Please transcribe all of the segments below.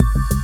Thanks.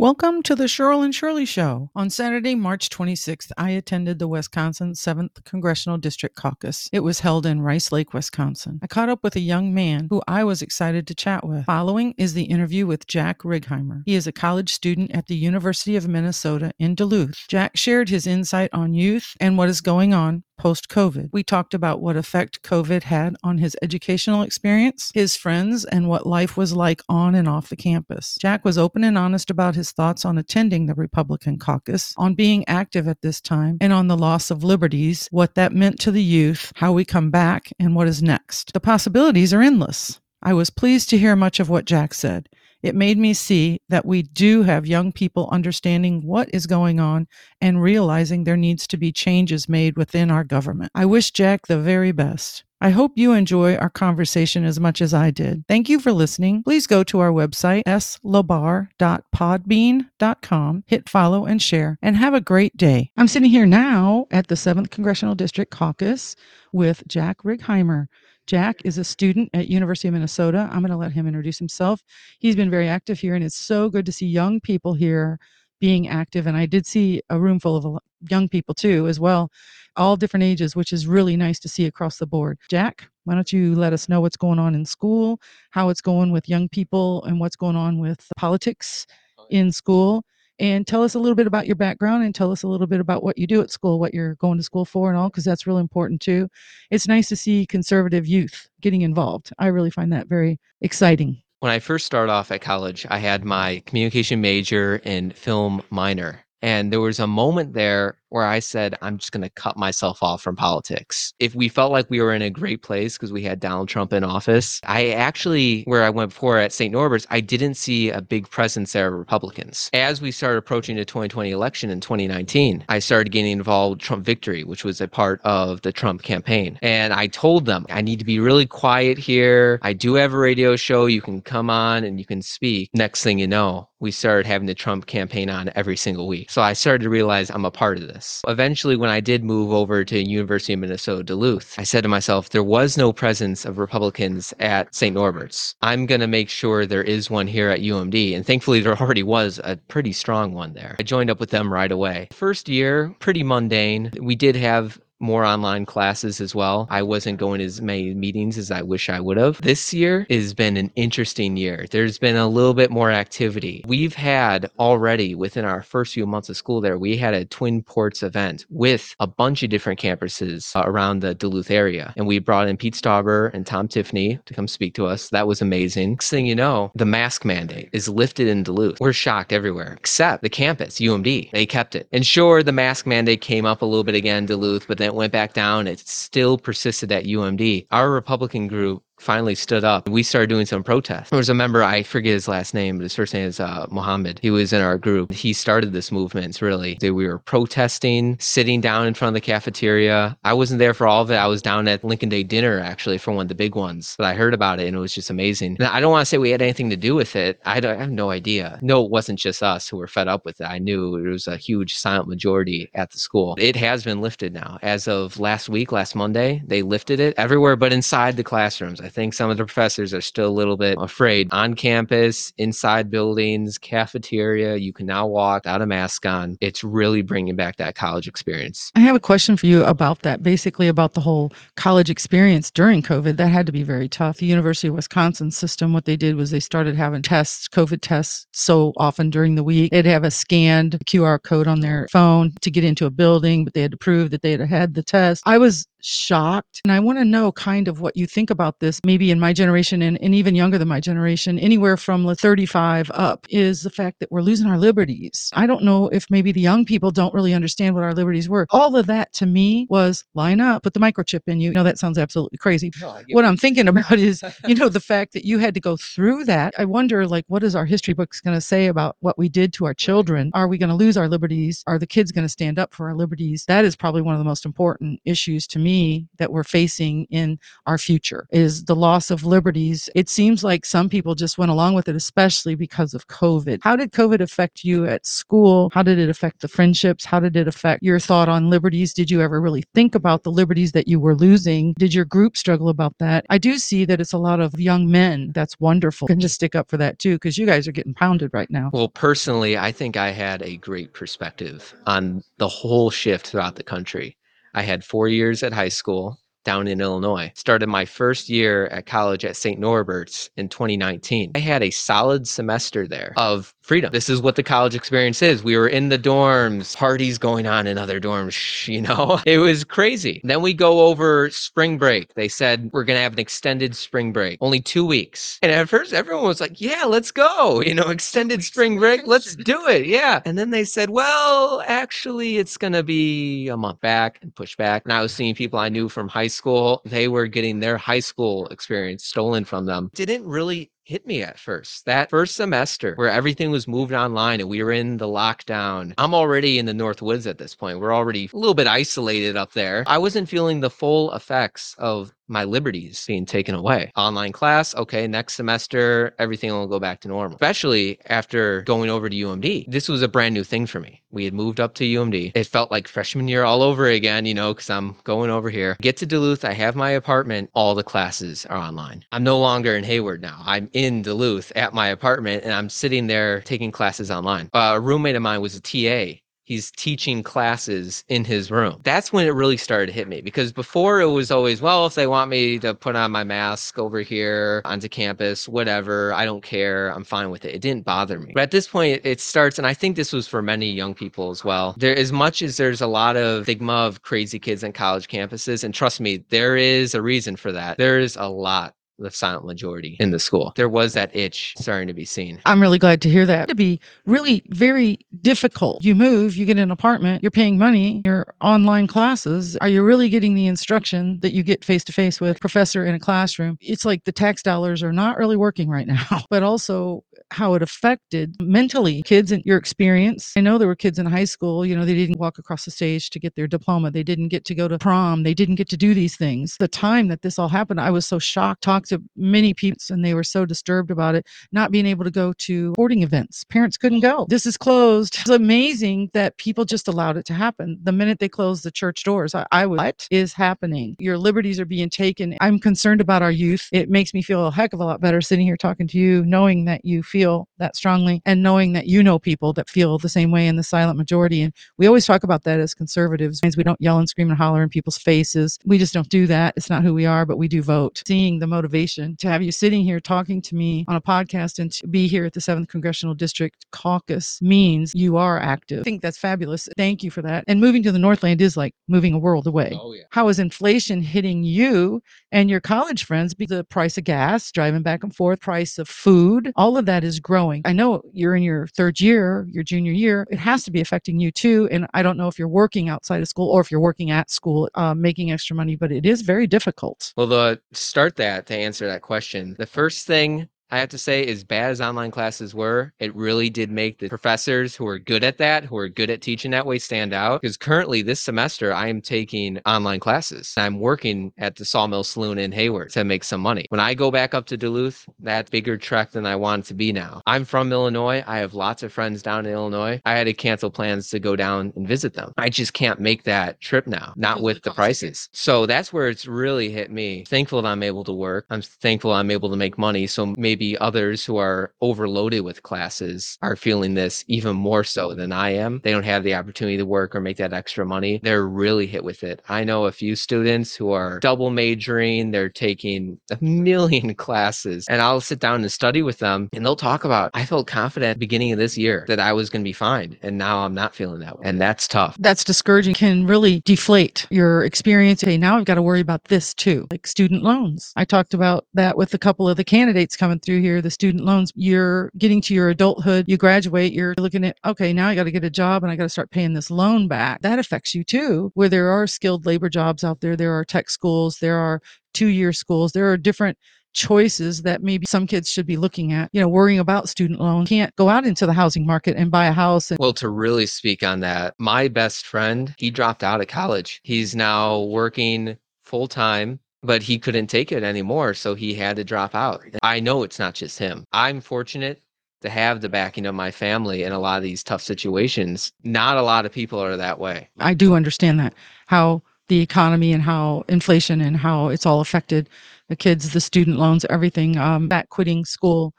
Welcome to the Cheryl and Shirley Show. On Saturday, March 26th, I attended the Wisconsin 7th Congressional District Caucus. It was held in Rice Lake, Wisconsin. I caught up with a young man who I was excited to chat with. Following is the interview with Jack Righeimer. He is a college student at the University of Minnesota in Duluth. Jack shared his insight on youth and what is going on post COVID. We talked about what effect COVID had on his educational experience, his friends, and what life was like on and off the campus. Jack was open and honest about his thoughts on attending the Republican caucus, on being active at this time, and on the loss of liberties, what that meant to the youth, how we come back, and what is next. The possibilities are endless. I was pleased to hear much of what Jack said. It made me see that we do have young people understanding what is going on and realizing there needs to be changes made within our government. I wish Jack the very best. I hope you enjoy our conversation as much as I did. Thank you for listening. Please go to our website, slobar.podbean.com, hit follow and share, and have a great day. I'm sitting here now at the 7th Congressional District Caucus with Jack Righeimer. Jack is a student at University of Minnesota. I'm going to let him introduce himself. He's been very active here, and it's so good to see young people here being active. And I did see a room full of young people too, as well, all different ages, which is really nice to see across the board. Jack, why don't you let us know what's going on in school, how it's going with young people, and what's going on with politics in school? And tell us a little bit about your background and tell us a little bit about what you do at school, what you're going to school for, and all, because that's really important too. It's nice to see conservative youth getting involved. I really find that very exciting. When I first started off at college, I had my communication major and film minor. And there was a moment there where I said, I'm just going to cut myself off from politics. If we felt like we were in a great place because we had Donald Trump in office, I actually, where I went before at St. Norbert's, I didn't see a big presence there of Republicans. As we started approaching the 2020 election in 2019, I started getting involved with Trump Victory, which was a part of the Trump campaign. And I told them, I need to be really quiet here. I do have a radio show. You can come on and you can speak. Next thing you know, we started having the Trump campaign on every single week. So I started to realize I'm a part of this. Eventually, when I did move over to University of Minnesota Duluth, I said to myself, there was no presence of Republicans at St. Norbert's. I'm going to make sure there is one here at UMD. And thankfully, there already was a pretty strong one there. I joined up with them right away. First year, pretty mundane. We did have more online classes as well. I wasn't going as many meetings as I wish I would have. This year has been an interesting year. There's been a little bit more activity. We've had already within our first few months of school there, we had a Twin Ports event with a bunch of different campuses uh, around the Duluth area. And we brought in Pete Stauber and Tom Tiffany to come speak to us. That was amazing. Next thing you know, the mask mandate is lifted in Duluth. We're shocked everywhere, except the campus, UMD. They kept it. And sure, the mask mandate came up a little bit again, Duluth, but then it went back down. It still persisted at UMD. Our Republican group finally stood up. We started doing some protests. There was a member, I forget his last name, but his first name is uh, Mohammed. He was in our group. He started this movement, really. We were protesting, sitting down in front of the cafeteria. I wasn't there for all of it. I was down at Lincoln Day dinner, actually, for one of the big ones. But I heard about it and it was just amazing. Now, I don't want to say we had anything to do with it. I, I have no idea. No, it wasn't just us who were fed up with it. I knew it was a huge silent majority at the school. It has been lifted now. As of last week, last Monday, they lifted it everywhere but inside the classrooms. I think some of the professors are still a little bit afraid. On campus, inside buildings, cafeteria, you can now walk without a mask on. It's really bringing back that college experience. I have a question for you about that, basically about the whole college experience during COVID. That had to be very tough. The University of Wisconsin system, what they did was they started having tests, COVID tests, so often during the week. They'd have a scanned QR code on their phone to get into a building, but they had to prove that they had had the test. I was shocked. And I want to know kind of what you think about this, maybe in my generation and, and even younger than my generation, anywhere from 35 up, is the fact that we're losing our liberties. I don't know if maybe the young people don't really understand what our liberties were. All of that to me was line up, put the microchip in you. You know, that sounds absolutely crazy. No, what I'm thinking about is, you know, the fact that you had to go through that. I wonder, like, what is our history books going to say about what we did to our children? Are we going to lose our liberties? Are the kids going to stand up for our liberties? That is probably one of the most important issues to me me that we're facing in our future is the loss of liberties. It seems like some people just went along with it, especially because of COVID. How did COVID affect you at school? How did it affect the friendships? How did it affect your thought on liberties? Did you ever really think about the liberties that you were losing? Did your group struggle about that? I do see that it's a lot of young men. That's wonderful. Can just stick up for that too, because you guys are getting pounded right now. Well, personally, I think I had a great perspective on the whole shift throughout the country. I had four years at high school down in Illinois. Started my first year at college at St. Norbert's in 2019. I had a solid semester there of freedom. This is what the college experience is. We were in the dorms, parties going on in other dorms, you know? It was crazy. Then we go over spring break. They said we're going to have an extended spring break, only 2 weeks. And at first everyone was like, "Yeah, let's go." You know, extended spring break, let's do it. Yeah. And then they said, "Well, actually it's going to be a month back and push back." And I was seeing people I knew from high school, they were getting their high school experience stolen from them. Didn't really hit me at first. That first semester where everything was moved online and we were in the lockdown. I'm already in the North Woods at this point. We're already a little bit isolated up there. I wasn't feeling the full effects of my liberties being taken away. Online class, okay, next semester, everything will go back to normal. Especially after going over to UMD. This was a brand new thing for me. We had moved up to UMD. It felt like freshman year all over again, you know, because I'm going over here. Get to Duluth, I have my apartment, all the classes are online. I'm no longer in Hayward now. I'm in Duluth at my apartment and I'm sitting there taking classes online. A roommate of mine was a TA he's teaching classes in his room. That's when it really started to hit me because before it was always, well, if they want me to put on my mask over here onto campus, whatever, I don't care. I'm fine with it. It didn't bother me. But at this point, it starts, and I think this was for many young people as well. There, as much as there's a lot of stigma of crazy kids on college campuses, and trust me, there is a reason for that. There is a lot the silent majority in the school. There was that itch starting to be seen. I'm really glad to hear that. To be really very difficult. You move, you get an apartment, you're paying money, your online classes. Are you really getting the instruction that you get face to face with professor in a classroom? It's like the tax dollars are not really working right now, but also how it affected mentally kids and your experience. I know there were kids in high school, you know, they didn't walk across the stage to get their diploma. They didn't get to go to prom. They didn't get to do these things. The time that this all happened, I was so shocked. Talked to many people and they were so disturbed about it, not being able to go to sporting events. Parents couldn't go. This is closed. It's amazing that people just allowed it to happen. The minute they closed the church doors, I, I was, what is happening? Your liberties are being taken. I'm concerned about our youth. It makes me feel a heck of a lot better sitting here talking to you, knowing that you feel that strongly and knowing that you know people that feel the same way in the silent majority. And we always talk about that as conservatives. Means we don't yell and scream and holler in people's faces. We just don't do that. It's not who we are, but we do vote. Seeing the motivation to have you sitting here talking to me on a podcast and to be here at the 7th Congressional District Caucus means you are active. I think that's fabulous. Thank you for that. And moving to the Northland is like moving a world away. Oh, yeah. How is inflation hitting you and your college friends? The price of gas, driving back and forth, price of food, all of that is growing. I know you're in your third year, your junior year. It has to be affecting you too. And I don't know if you're working outside of school or if you're working at school, uh, making extra money, but it is very difficult. Well, the start that to answer that question, the first thing I have to say, as bad as online classes were, it really did make the professors who are good at that, who are good at teaching that way, stand out. Because currently, this semester, I am taking online classes. I'm working at the Sawmill Saloon in Hayward to make some money. When I go back up to Duluth, that's bigger trek than I want to be now. I'm from Illinois. I have lots of friends down in Illinois. I had to cancel plans to go down and visit them. I just can't make that trip now, not with the prices. So that's where it's really hit me. Thankful that I'm able to work. I'm thankful I'm able to make money. So maybe maybe others who are overloaded with classes are feeling this even more so than I am. They don't have the opportunity to work or make that extra money. They're really hit with it. I know a few students who are double majoring, they're taking a million classes, and I'll sit down and study with them and they'll talk about, I felt confident beginning of this year that I was going to be fine. And now I'm not feeling that way. And that's tough. That's discouraging, can really deflate your experience. Hey, now I've got to worry about this too, like student loans. I talked about that with a couple of the candidates coming through here, the student loans. You're getting to your adulthood, you graduate, you're looking at, okay, now I got to get a job and I got to start paying this loan back. That affects you too, where there are skilled labor jobs out there, there are tech schools, there are two year schools, there are different choices that maybe some kids should be looking at, you know, worrying about student loan, can't go out into the housing market and buy a house. And- well, to really speak on that, my best friend, he dropped out of college. He's now working full time, but he couldn't take it anymore. So he had to drop out. I know it's not just him. I'm fortunate to have the backing of my family in a lot of these tough situations. Not a lot of people are that way. I do understand that how the economy and how inflation and how it's all affected the kids, the student loans, everything. Um, that quitting school,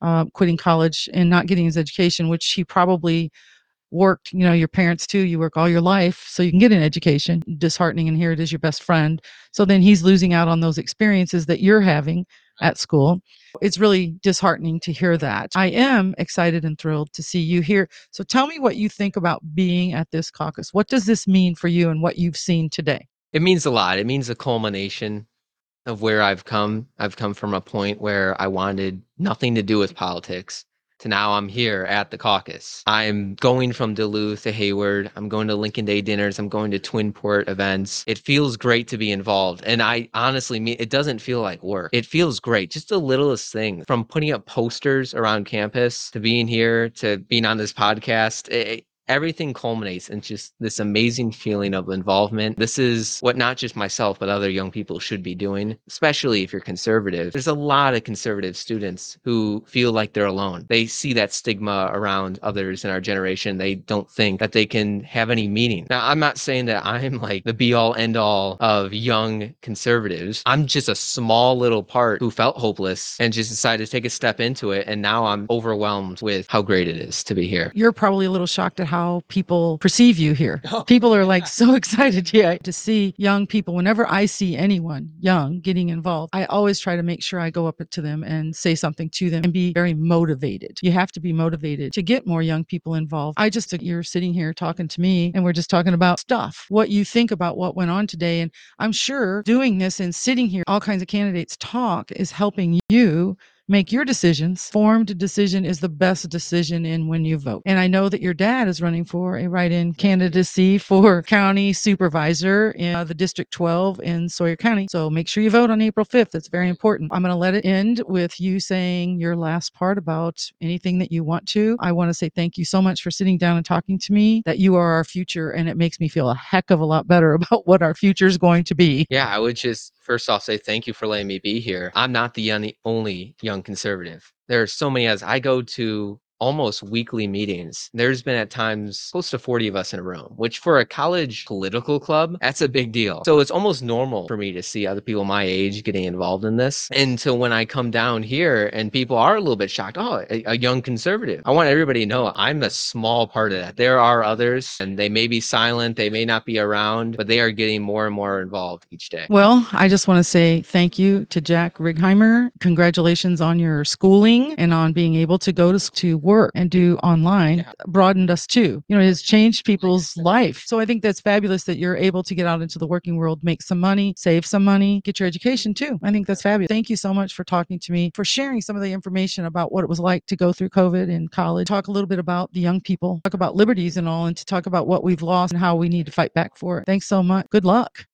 uh, quitting college, and not getting his education, which he probably worked. You know, your parents too. You work all your life so you can get an education. Disheartening, and here it is, your best friend. So then he's losing out on those experiences that you're having at school. It's really disheartening to hear that. I am excited and thrilled to see you here. So tell me what you think about being at this caucus. What does this mean for you and what you've seen today? It means a lot. It means a culmination of where I've come. I've come from a point where I wanted nothing to do with politics to now I'm here at the caucus. I'm going from Duluth to Hayward. I'm going to Lincoln Day dinners. I'm going to Twinport events. It feels great to be involved. And I honestly mean, it doesn't feel like work. It feels great. Just the littlest thing from putting up posters around campus to being here to being on this podcast. It, everything culminates in just this amazing feeling of involvement. This is what not just myself, but other young people should be doing, especially if you're conservative. There's a lot of conservative students who feel like they're alone. They see that stigma around others in our generation. They don't think that they can have any meaning. Now, I'm not saying that I'm like the be all end all of young conservatives. I'm just a small little part who felt hopeless and just decided to take a step into it. And now I'm overwhelmed with how great it is to be here. You're probably a little shocked at how people perceive you here. Oh, people are like so excited yeah, to see young people. Whenever I see anyone young getting involved, I always try to make sure I go up to them and say something to them and be very motivated. You have to be motivated to get more young people involved. I just, you're sitting here talking to me and we're just talking about stuff, what you think about what went on today. And I'm sure doing this and sitting here, all kinds of candidates talk is helping you make your decisions. Formed decision is the best decision in when you vote. And I know that your dad is running for a write-in candidacy for county supervisor in uh, the District 12 in Sawyer County. So make sure you vote on April 5th. It's very important. I'm going to let it end with you saying your last part about anything that you want to. I want to say thank you so much for sitting down and talking to me, that you are our future. And it makes me feel a heck of a lot better about what our future is going to be. Yeah, I would just first off say thank you for letting me be here. I'm not the only young conservative. There are so many as I go to almost weekly meetings. There's been at times close to 40 of us in a room, which for a college political club, that's a big deal. So it's almost normal for me to see other people my age getting involved in this. And so when I come down here and people are a little bit shocked, oh, a, a young conservative. I want everybody to know I'm a small part of that. There are others and they may be silent, they may not be around, but they are getting more and more involved each day. Well, I just want to say thank you to Jack Righeimer. Congratulations on your schooling and on being able to go to, to work work and do online yeah. broadened us too. You know, it has changed people's life. So I think that's fabulous that you're able to get out into the working world, make some money, save some money, get your education too. I think that's fabulous. Thank you so much for talking to me, for sharing some of the information about what it was like to go through COVID in college, talk a little bit about the young people, talk about liberties and all, and to talk about what we've lost and how we need to fight back for it. Thanks so much. Good luck.